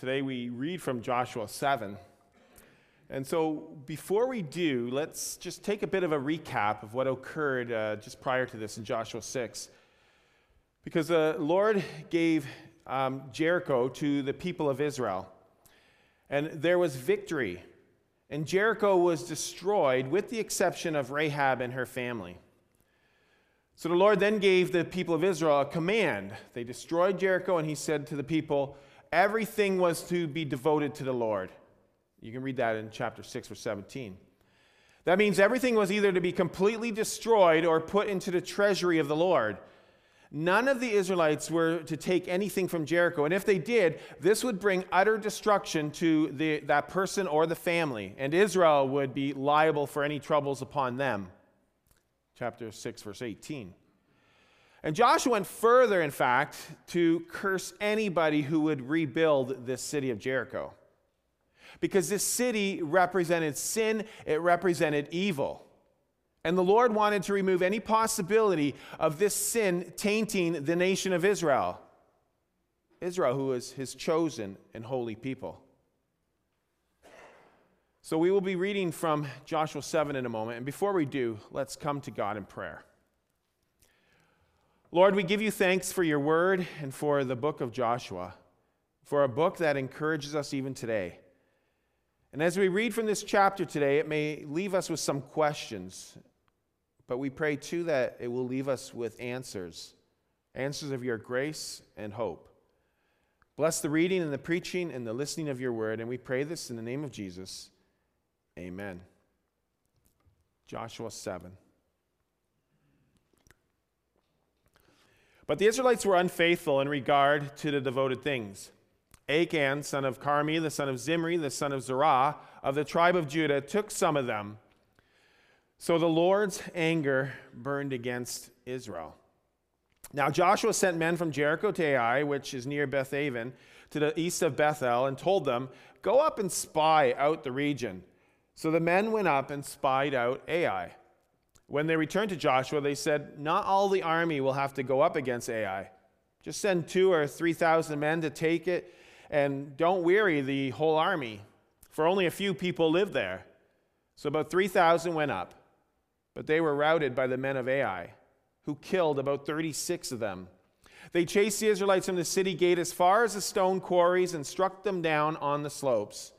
Today we read from Joshua 7. And so before we do, let's just take a bit of a recap of what occurred uh, just prior to this in Joshua 6. Because the Lord gave um, Jericho to the people of Israel, and there was victory. And Jericho was destroyed with the exception of Rahab and her family. So the Lord then gave the people of Israel a command. They destroyed Jericho, and he said to the people, Everything was to be devoted to the Lord. You can read that in chapter 6, verse 17. That means everything was either to be completely destroyed or put into the treasury of the Lord. None of the Israelites were to take anything from Jericho. And if they did, this would bring utter destruction to the, that person or the family. And Israel would be liable for any troubles upon them chapter 6, verse 18. And Joshua went further, in fact, to curse anybody who would rebuild this city of Jericho. Because this city represented sin, it represented evil. And the Lord wanted to remove any possibility of this sin tainting the nation of Israel. Israel, who was his chosen and holy people. So we will be reading from Joshua 7 in a moment. And before we do, let's come to God in prayer. Lord, we give you thanks for your word and for the book of Joshua, for a book that encourages us even today. And as we read from this chapter today, it may leave us with some questions, but we pray too that it will leave us with answers answers of your grace and hope. Bless the reading and the preaching and the listening of your word, and we pray this in the name of Jesus. Amen. Joshua 7. But the Israelites were unfaithful in regard to the devoted things. Achan, son of Carmi, the son of Zimri, the son of Zerah, of the tribe of Judah, took some of them. So the Lord's anger burned against Israel. Now Joshua sent men from Jericho to Ai, which is near Bethaven, to the east of Bethel, and told them, Go up and spy out the region. So the men went up and spied out Ai. When they returned to Joshua, they said, Not all the army will have to go up against Ai. Just send two or three thousand men to take it, and don't weary the whole army, for only a few people live there. So about 3,000 went up, but they were routed by the men of Ai, who killed about 36 of them. They chased the Israelites from the city gate as far as the stone quarries and struck them down on the slopes.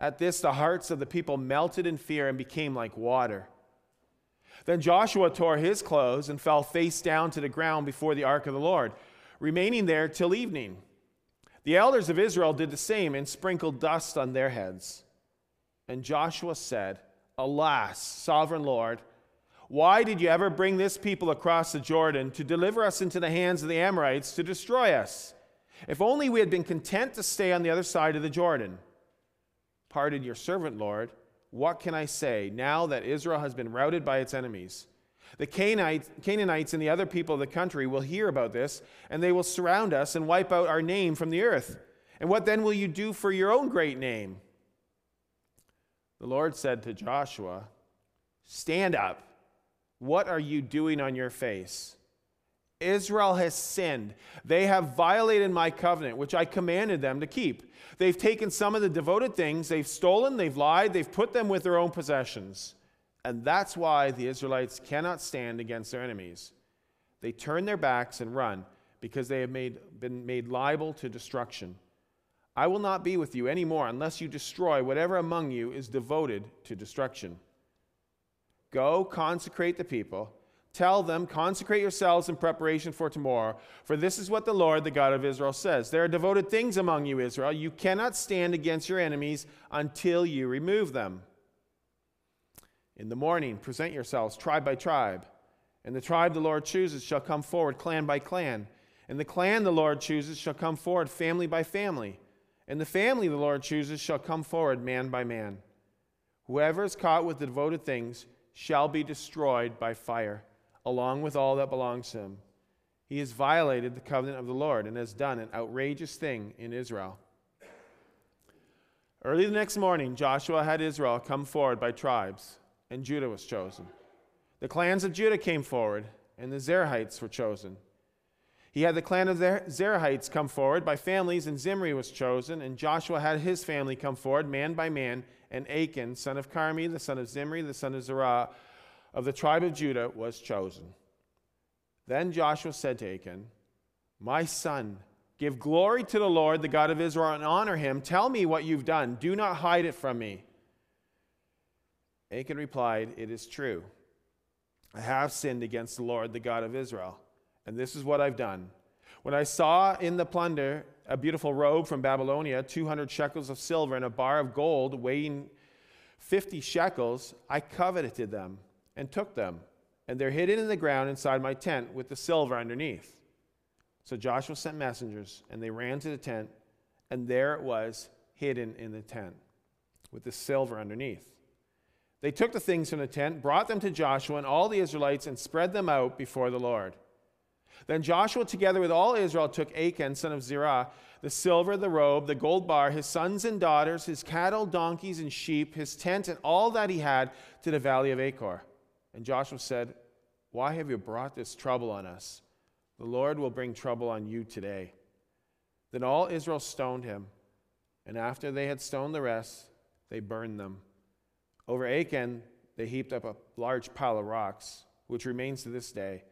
At this, the hearts of the people melted in fear and became like water. Then Joshua tore his clothes and fell face down to the ground before the ark of the Lord, remaining there till evening. The elders of Israel did the same and sprinkled dust on their heads. And Joshua said, Alas, sovereign Lord, why did you ever bring this people across the Jordan to deliver us into the hands of the Amorites to destroy us? If only we had been content to stay on the other side of the Jordan. Pardon your servant, Lord. What can I say now that Israel has been routed by its enemies? The Canaanites, and the other people of the country will hear about this, and they will surround us and wipe out our name from the earth. And what then will you do for your own great name? The Lord said to Joshua, Stand up. What are you doing on your face? Israel has sinned. They have violated my covenant, which I commanded them to keep. They've taken some of the devoted things, they've stolen, they've lied, they've put them with their own possessions. And that's why the Israelites cannot stand against their enemies. They turn their backs and run because they have made, been made liable to destruction. I will not be with you anymore unless you destroy whatever among you is devoted to destruction. Go consecrate the people Tell them, consecrate yourselves in preparation for tomorrow, for this is what the Lord, the God of Israel, says. There are devoted things among you, Israel. You cannot stand against your enemies until you remove them. In the morning, present yourselves tribe by tribe. And the tribe the Lord chooses shall come forward, clan by clan. And the clan the Lord chooses shall come forward, family by family. And the family the Lord chooses shall come forward, man by man. Whoever is caught with the devoted things shall be destroyed by fire along with all that belongs to him. He has violated the covenant of the Lord and has done an outrageous thing in Israel. Early the next morning, Joshua had Israel come forward by tribes, and Judah was chosen. The clans of Judah came forward, and the Zerahites were chosen. He had the clan of the Zerahites come forward by families, and Zimri was chosen, and Joshua had his family come forward, man by man, and Achan, son of Carmi, the son of Zimri, the son of Zerah, of the tribe of Judah, was chosen. Then Joshua said to Achan, My son, give glory to the Lord, the God of Israel, and honor him. Tell me what you've done. Do not hide it from me. Achan replied, It is true. I have sinned against the Lord, the God of Israel. And this is what I've done. When I saw in the plunder a beautiful robe from Babylonia, 200 shekels of silver, and a bar of gold weighing 50 shekels, I coveted them and took them. And they're hidden in the ground inside my tent with the silver underneath. So Joshua sent messengers, and they ran to the tent, and there it was hidden in the tent with the silver underneath. They took the things from the tent, brought them to Joshua and all the Israelites, and spread them out before the Lord. Then Joshua, together with all Israel, took Achan, son of Zerah, the silver, the robe, the gold bar, his sons and daughters, his cattle, donkeys, and sheep, his tent, and all that he had to the valley of Achor. And Joshua said, Why have you brought this trouble on us? The Lord will bring trouble on you today. Then all Israel stoned him, and after they had stoned the rest, they burned them. Over Achan, they heaped up a large pile of rocks, which remains to this day.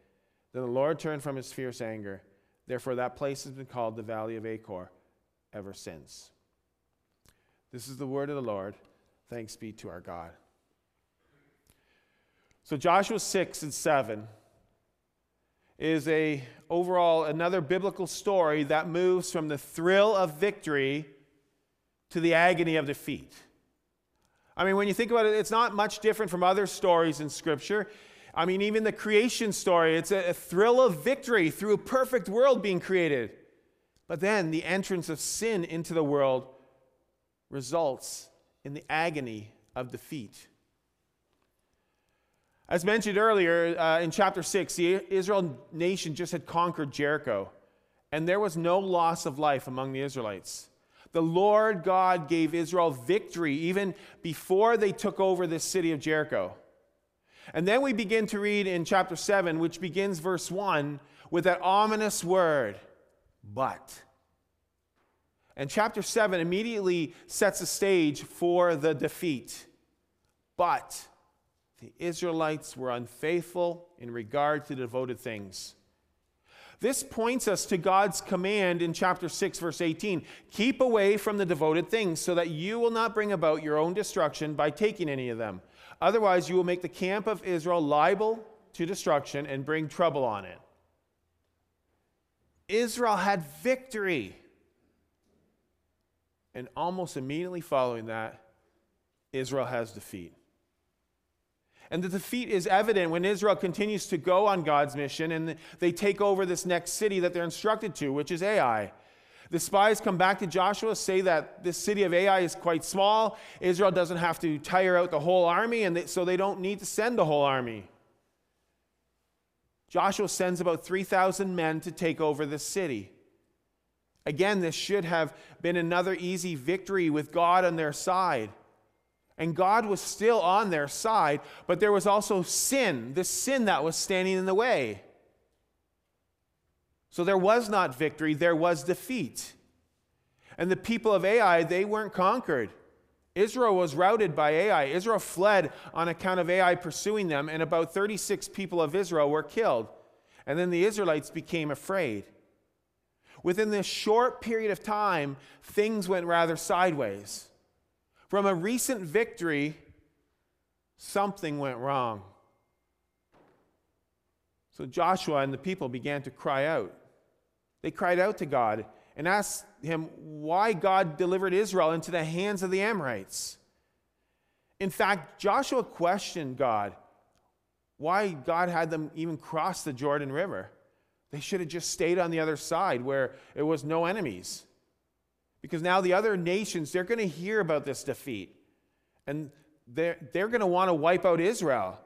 Then the Lord turned from his fierce anger. Therefore, that place has been called the Valley of Achor ever since. This is the word of the Lord. Thanks be to our God. So, Joshua 6 and 7 is a overall another biblical story that moves from the thrill of victory to the agony of defeat. I mean, when you think about it, it's not much different from other stories in Scripture. I mean, even the creation story, it's a, thrill of victory through a perfect world being created. But then the entrance of sin into the world results in the agony of defeat. As mentioned earlier uh, in chapter 6, the Israel nation just had conquered Jericho, and there was no loss of life among the Israelites. The Lord God gave Israel victory even before they took over this city of Jericho. And then we begin to read in chapter 7, which begins verse 1 with that ominous word, but. And chapter 7 immediately sets the stage for the defeat. But the Israelites were unfaithful in regard to devoted things. This points us to God's command in chapter 6, verse 18 Keep away from the devoted things, so that you will not bring about your own destruction by taking any of them. Otherwise, you will make the camp of Israel liable to destruction and bring trouble on it. Israel had victory. And almost immediately following that, Israel has defeat. And the defeat is evident when Israel continues to go on God's mission and they take over this next city that they're instructed to, which is Ai. The spies come back to Joshua, say that this city of Ai is quite small. Israel doesn't have to tire out the whole army, and they, so they don't need to send the whole army. Joshua sends about 3,000 men to take over this city. Again, this should have been another easy victory with God on their side. And God was still on their side, but there was also sin, the sin that was standing in the way. So there was not victory, there was defeat. And the people of Ai, they weren't conquered. Israel was routed by Ai. Israel fled on account of Ai pursuing them, and about 36 people of Israel were killed. And then the Israelites became afraid. Within this short period of time, things went rather sideways. From a recent victory, something went wrong. So Joshua and the people began to cry out. They cried out to God and asked him why God delivered Israel into the hands of the Amorites. In fact, Joshua questioned God why God had them even cross the Jordan River. They should have just stayed on the other side where it was no enemies. Because now the other nations, they're going to hear about this defeat. And they're, they're going to want to wipe out Israel.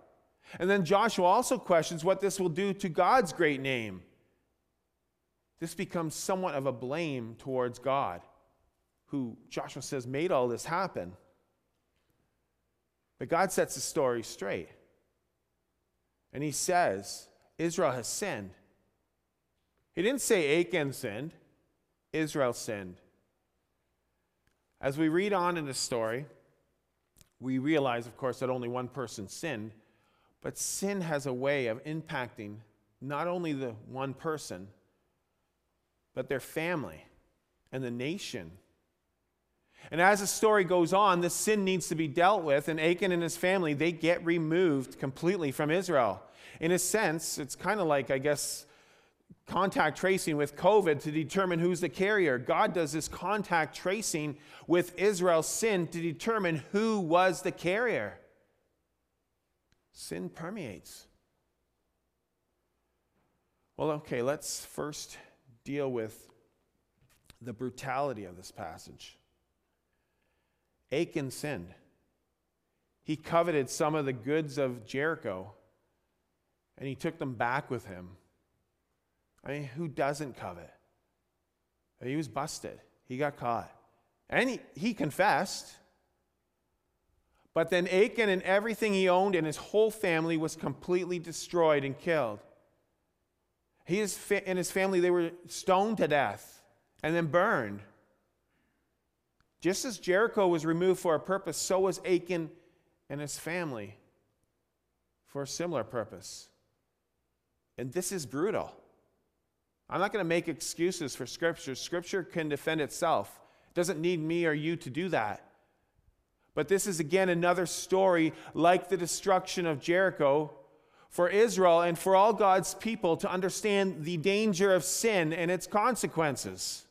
And then Joshua also questions what this will do to God's great name. This becomes somewhat of a blame towards God, who Joshua says made all this happen. But God sets the story straight. And he says, Israel has sinned. He didn't say Achan sinned, Israel sinned. As we read on in the story, we realize, of course, that only one person sinned, but sin has a way of impacting not only the one person, but their family and the nation. And as the story goes on, the sin needs to be dealt with, and Achan and his family, they get removed completely from Israel. In a sense, it's kind of like, I guess, contact tracing with COVID to determine who's the carrier. God does this contact tracing with Israel's sin to determine who was the carrier. Sin permeates. Well, okay, let's first deal with the brutality of this passage. Achan sinned. He coveted some of the goods of Jericho and he took them back with him. I mean, who doesn't covet? He was busted, he got caught. And he, he confessed. But then Achan and everything he owned and his whole family was completely destroyed and killed. He and his family, they were stoned to death and then burned. Just as Jericho was removed for a purpose, so was Achan and his family for a similar purpose. And this is brutal. I'm not going to make excuses for Scripture. Scripture can defend itself, it doesn't need me or you to do that. But this is again another story like the destruction of Jericho for Israel and for all God's people to understand the danger of sin and its consequences.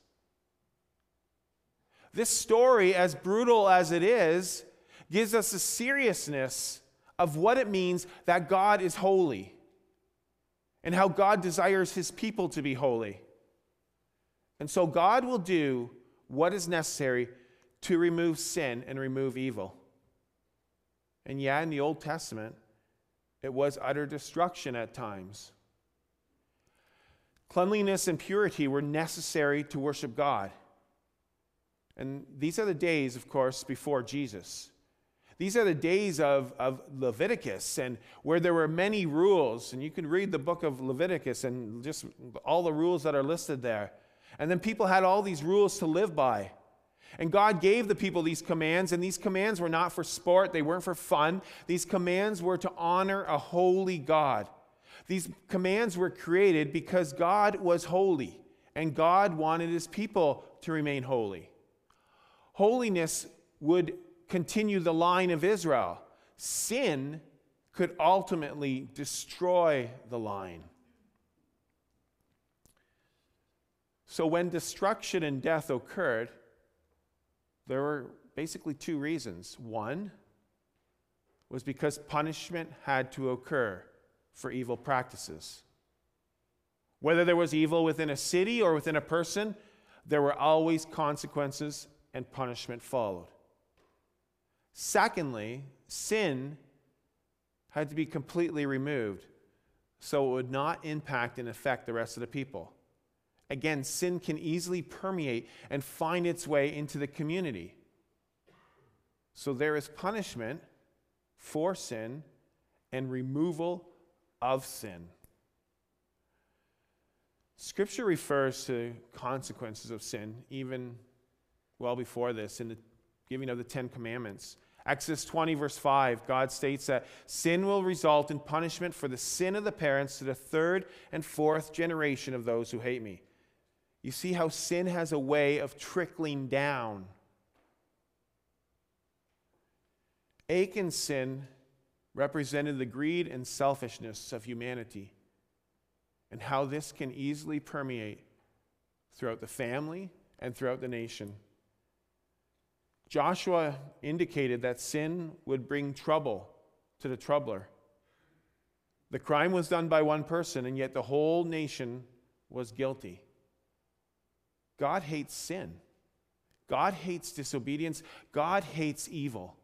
This story, as brutal as it is, gives us a seriousness of what it means that God is holy and how God desires his people to be holy. And so God will do what is necessary to remove sin and remove evil. And yeah, in the Old Testament, it was utter destruction at times. Cleanliness and purity were necessary to worship God. And these are the days, of course, before Jesus. These are the days of, of Leviticus and where there were many rules. And you can read the book of Leviticus and just all the rules that are listed there. And then people had all these rules to live by. And God gave the people these commands, and these commands were not for sport, they weren't for fun. These commands were to honor a holy God. These commands were created because God was holy, and God wanted his people to remain holy. Holiness would continue the line of Israel. Sin could ultimately destroy the line. So, when destruction and death occurred, there were basically two reasons. One was because punishment had to occur for evil practices. Whether there was evil within a city or within a person, there were always consequences and punishment followed. Secondly, sin had to be completely removed so it would not impact and affect the rest of the people. Again, sin can easily permeate and find its way into the community. So there is punishment for sin and removal of sin. Scripture refers to consequences of sin even well before this in the giving of the Ten Commandments. Exodus 20, verse 5, God states that sin will result in punishment for the sin of the parents to the third and fourth generation of those who hate me. You see how sin has a way of trickling down. Achan's sin represented the greed and selfishness of humanity, and how this can easily permeate throughout the family and throughout the nation. Joshua indicated that sin would bring trouble to the troubler. The crime was done by one person, and yet the whole nation was guilty. God hates sin. God hates disobedience. God hates evil.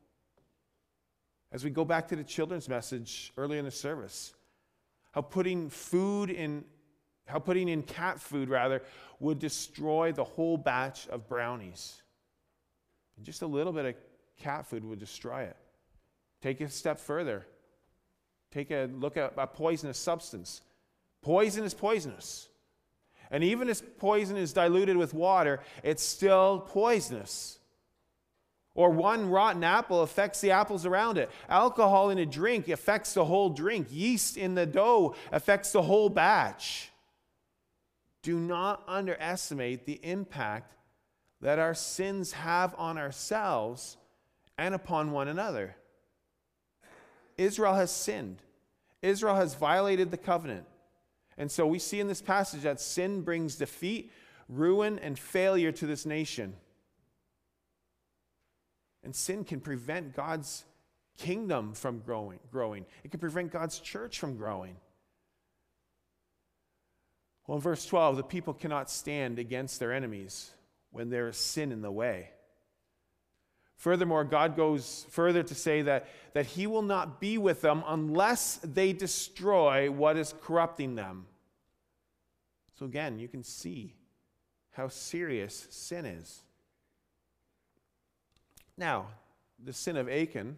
As we go back to the children's message earlier in the service, how putting food in how putting in cat food rather would destroy the whole batch of brownies. And just a little bit of cat food would destroy it. Take a step further. Take a look at a poisonous substance. Poison is poisonous. And even if poison is diluted with water, it's still poisonous. Or one rotten apple affects the apples around it. Alcohol in a drink affects the whole drink. Yeast in the dough affects the whole batch. Do not underestimate the impact that our sins have on ourselves and upon one another. Israel has sinned, Israel has violated the covenant. And so we see in this passage that sin brings defeat, ruin, and failure to this nation. And sin can prevent God's kingdom from growing, growing. It can prevent God's church from growing. Well, in verse 12, the people cannot stand against their enemies when there is sin in the way. Furthermore, God goes further to say that, that He will not be with them unless they destroy what is corrupting them. So, again, you can see how serious sin is. Now, the sin of Achan,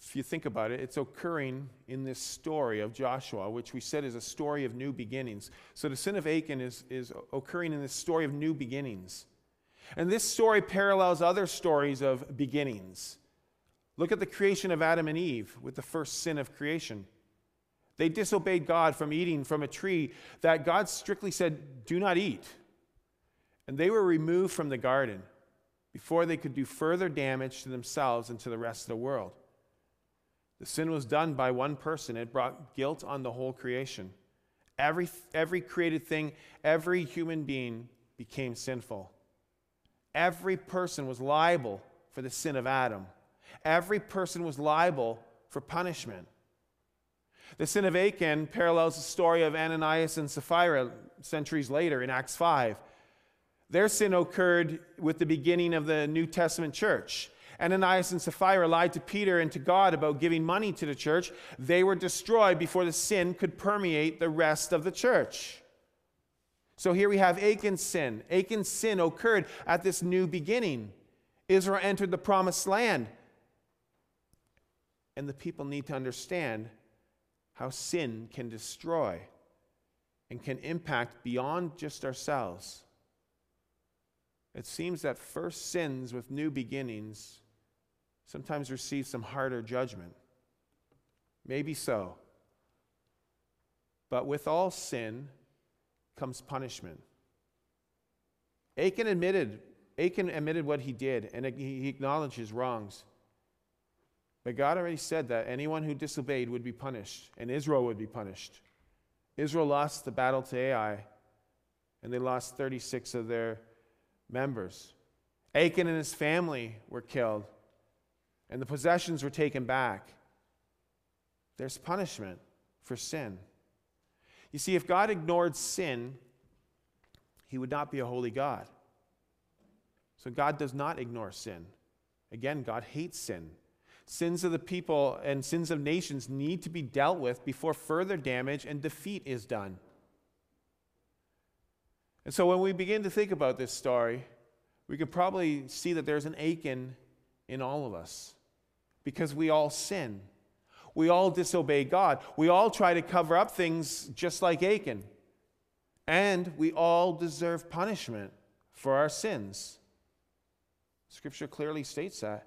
if you think about it, it's occurring in this story of Joshua, which we said is a story of new beginnings. So, the sin of Achan is, is occurring in this story of new beginnings. And this story parallels other stories of beginnings. Look at the creation of Adam and Eve with the first sin of creation. They disobeyed God from eating from a tree that God strictly said, Do not eat. And they were removed from the garden before they could do further damage to themselves and to the rest of the world. The sin was done by one person, it brought guilt on the whole creation. Every, every created thing, every human being became sinful. Every person was liable for the sin of Adam. Every person was liable for punishment. The sin of Achan parallels the story of Ananias and Sapphira centuries later in Acts 5. Their sin occurred with the beginning of the New Testament church. Ananias and Sapphira lied to Peter and to God about giving money to the church. They were destroyed before the sin could permeate the rest of the church. So here we have Achan's sin. Achan's sin occurred at this new beginning. Israel entered the promised land. And the people need to understand how sin can destroy and can impact beyond just ourselves. It seems that first sins with new beginnings sometimes receive some harder judgment. Maybe so. But with all sin, comes punishment. Achan admitted, Achan admitted what he did, and he acknowledged his wrongs. But God already said that anyone who disobeyed would be punished, and Israel would be punished. Israel lost the battle to Ai, and they lost 36 of their members. Achan and his family were killed, and the possessions were taken back. There's punishment for sin. You see, if God ignored sin, he would not be a holy God. So God does not ignore sin. Again, God hates sin. Sins of the people and sins of nations need to be dealt with before further damage and defeat is done. And so when we begin to think about this story, we can probably see that there's an Achan in all of us because we all sin. We all disobey God. We all try to cover up things just like Achan. And we all deserve punishment for our sins. Scripture clearly states that.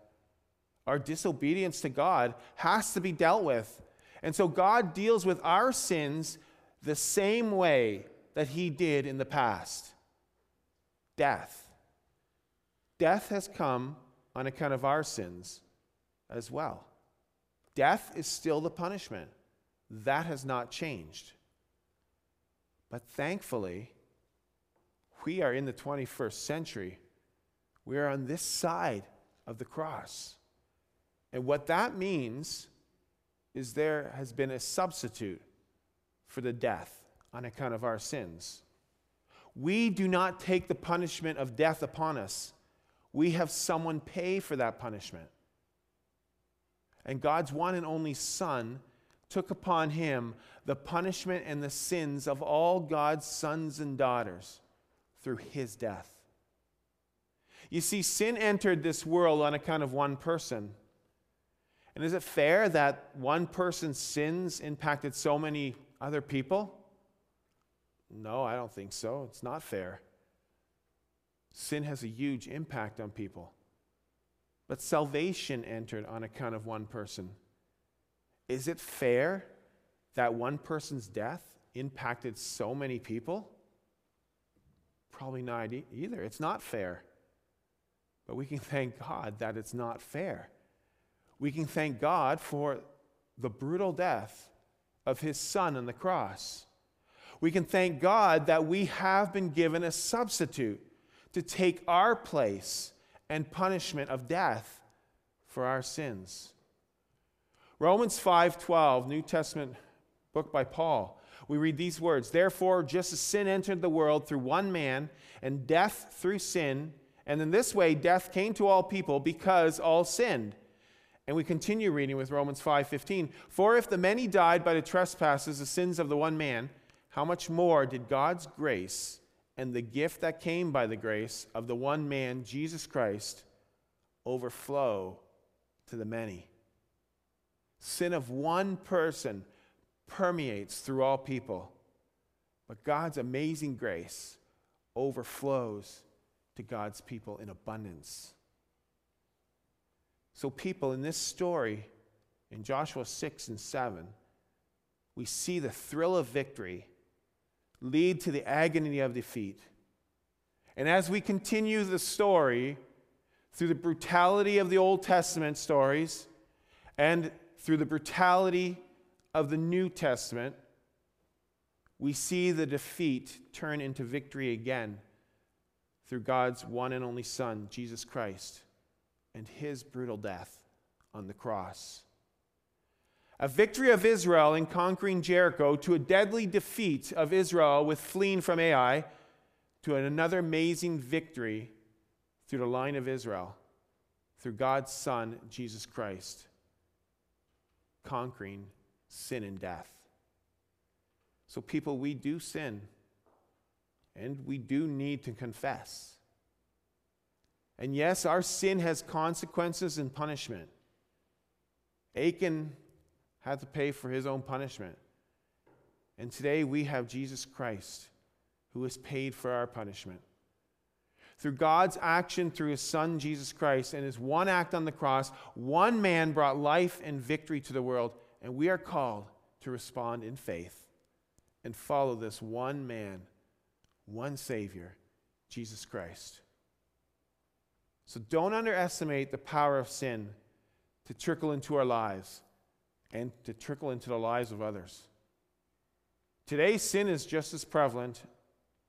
Our disobedience to God has to be dealt with. And so God deals with our sins the same way that He did in the past death. Death has come on account of our sins as well. Death is still the punishment. That has not changed. But thankfully, we are in the 21st century. We are on this side of the cross. And what that means is there has been a substitute for the death on account of our sins. We do not take the punishment of death upon us. We have someone pay for that punishment and God's one and only Son took upon him the punishment and the sins of all God's sons and daughters through his death. You see, sin entered this world on account of one person. And is it fair that one person's sins impacted so many other people? No, I don't think so. It's not fair. Sin has a huge impact on people. But salvation entered on account of one person. Is it fair that one person's death impacted so many people? Probably not either. It's not fair. But we can thank God that it's not fair. We can thank God for the brutal death of his son on the cross. We can thank God that we have been given a substitute to take our place and punishment of death for our sins. Romans 5:12, New Testament book by Paul. We read these words, "Therefore just as sin entered the world through one man and death through sin, and in this way death came to all people because all sinned." And we continue reading with Romans 5:15, "For if the many died by the trespasses, the sins of the one man, how much more did God's grace and the gift that came by the grace of the one man, Jesus Christ, overflow to the many?" Sin of one person permeates through all people, but God's amazing grace overflows to God's people in abundance. So, people in this story, in Joshua 6 and 7, we see the thrill of victory lead to the agony of defeat. And as we continue the story through the brutality of the Old Testament stories and through the brutality of the New Testament, we see the defeat turn into victory again through God's one and only Son, Jesus Christ and his brutal death on the cross. A victory of Israel in conquering Jericho to a deadly defeat of Israel with fleeing from Ai to another amazing victory through the line of Israel, through God's Son, Jesus Christ, conquering sin and death. So, people, we do sin, and we do need to confess. And yes, our sin has consequences and punishment. Achan had to pay for his own punishment. And today we have Jesus Christ who has paid for our punishment. Through God's action through his son Jesus Christ and his one act on the cross, one man brought life and victory to the world, and we are called to respond in faith and follow this one man, one Savior, Jesus Christ. So don't underestimate the power of sin to trickle into our lives and to trickle into the lives of others. Today, sin is just as prevalent,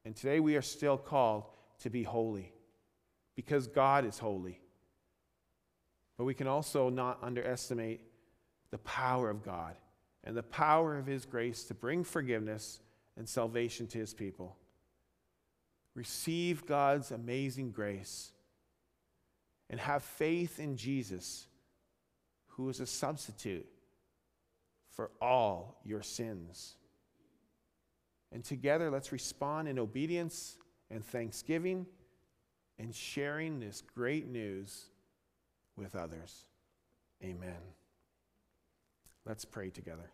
and today we are still called to be holy because God is holy. But we can also not underestimate the power of God and the power of His grace to bring forgiveness and salvation to His people. Receive God's amazing grace and have faith in Jesus, who is a substitute for all your sins. And together, let's respond in obedience and thanksgiving and sharing this great news with others. Amen. Let's pray together.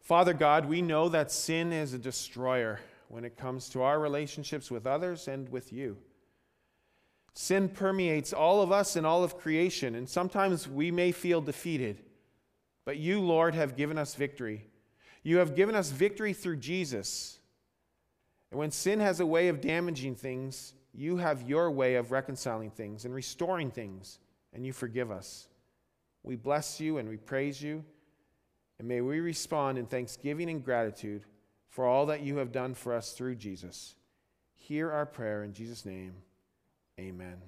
Father God, we know that sin is a destroyer when it comes to our relationships with others and with you. Sin permeates all of us and all of creation, and sometimes we may feel defeated. But you, Lord, have given us victory. You have given us victory through Jesus. And when sin has a way of damaging things, you have your way of reconciling things and restoring things, and you forgive us. We bless you and we praise you, and may we respond in thanksgiving and gratitude for all that you have done for us through Jesus. Hear our prayer in Jesus' name. Amen.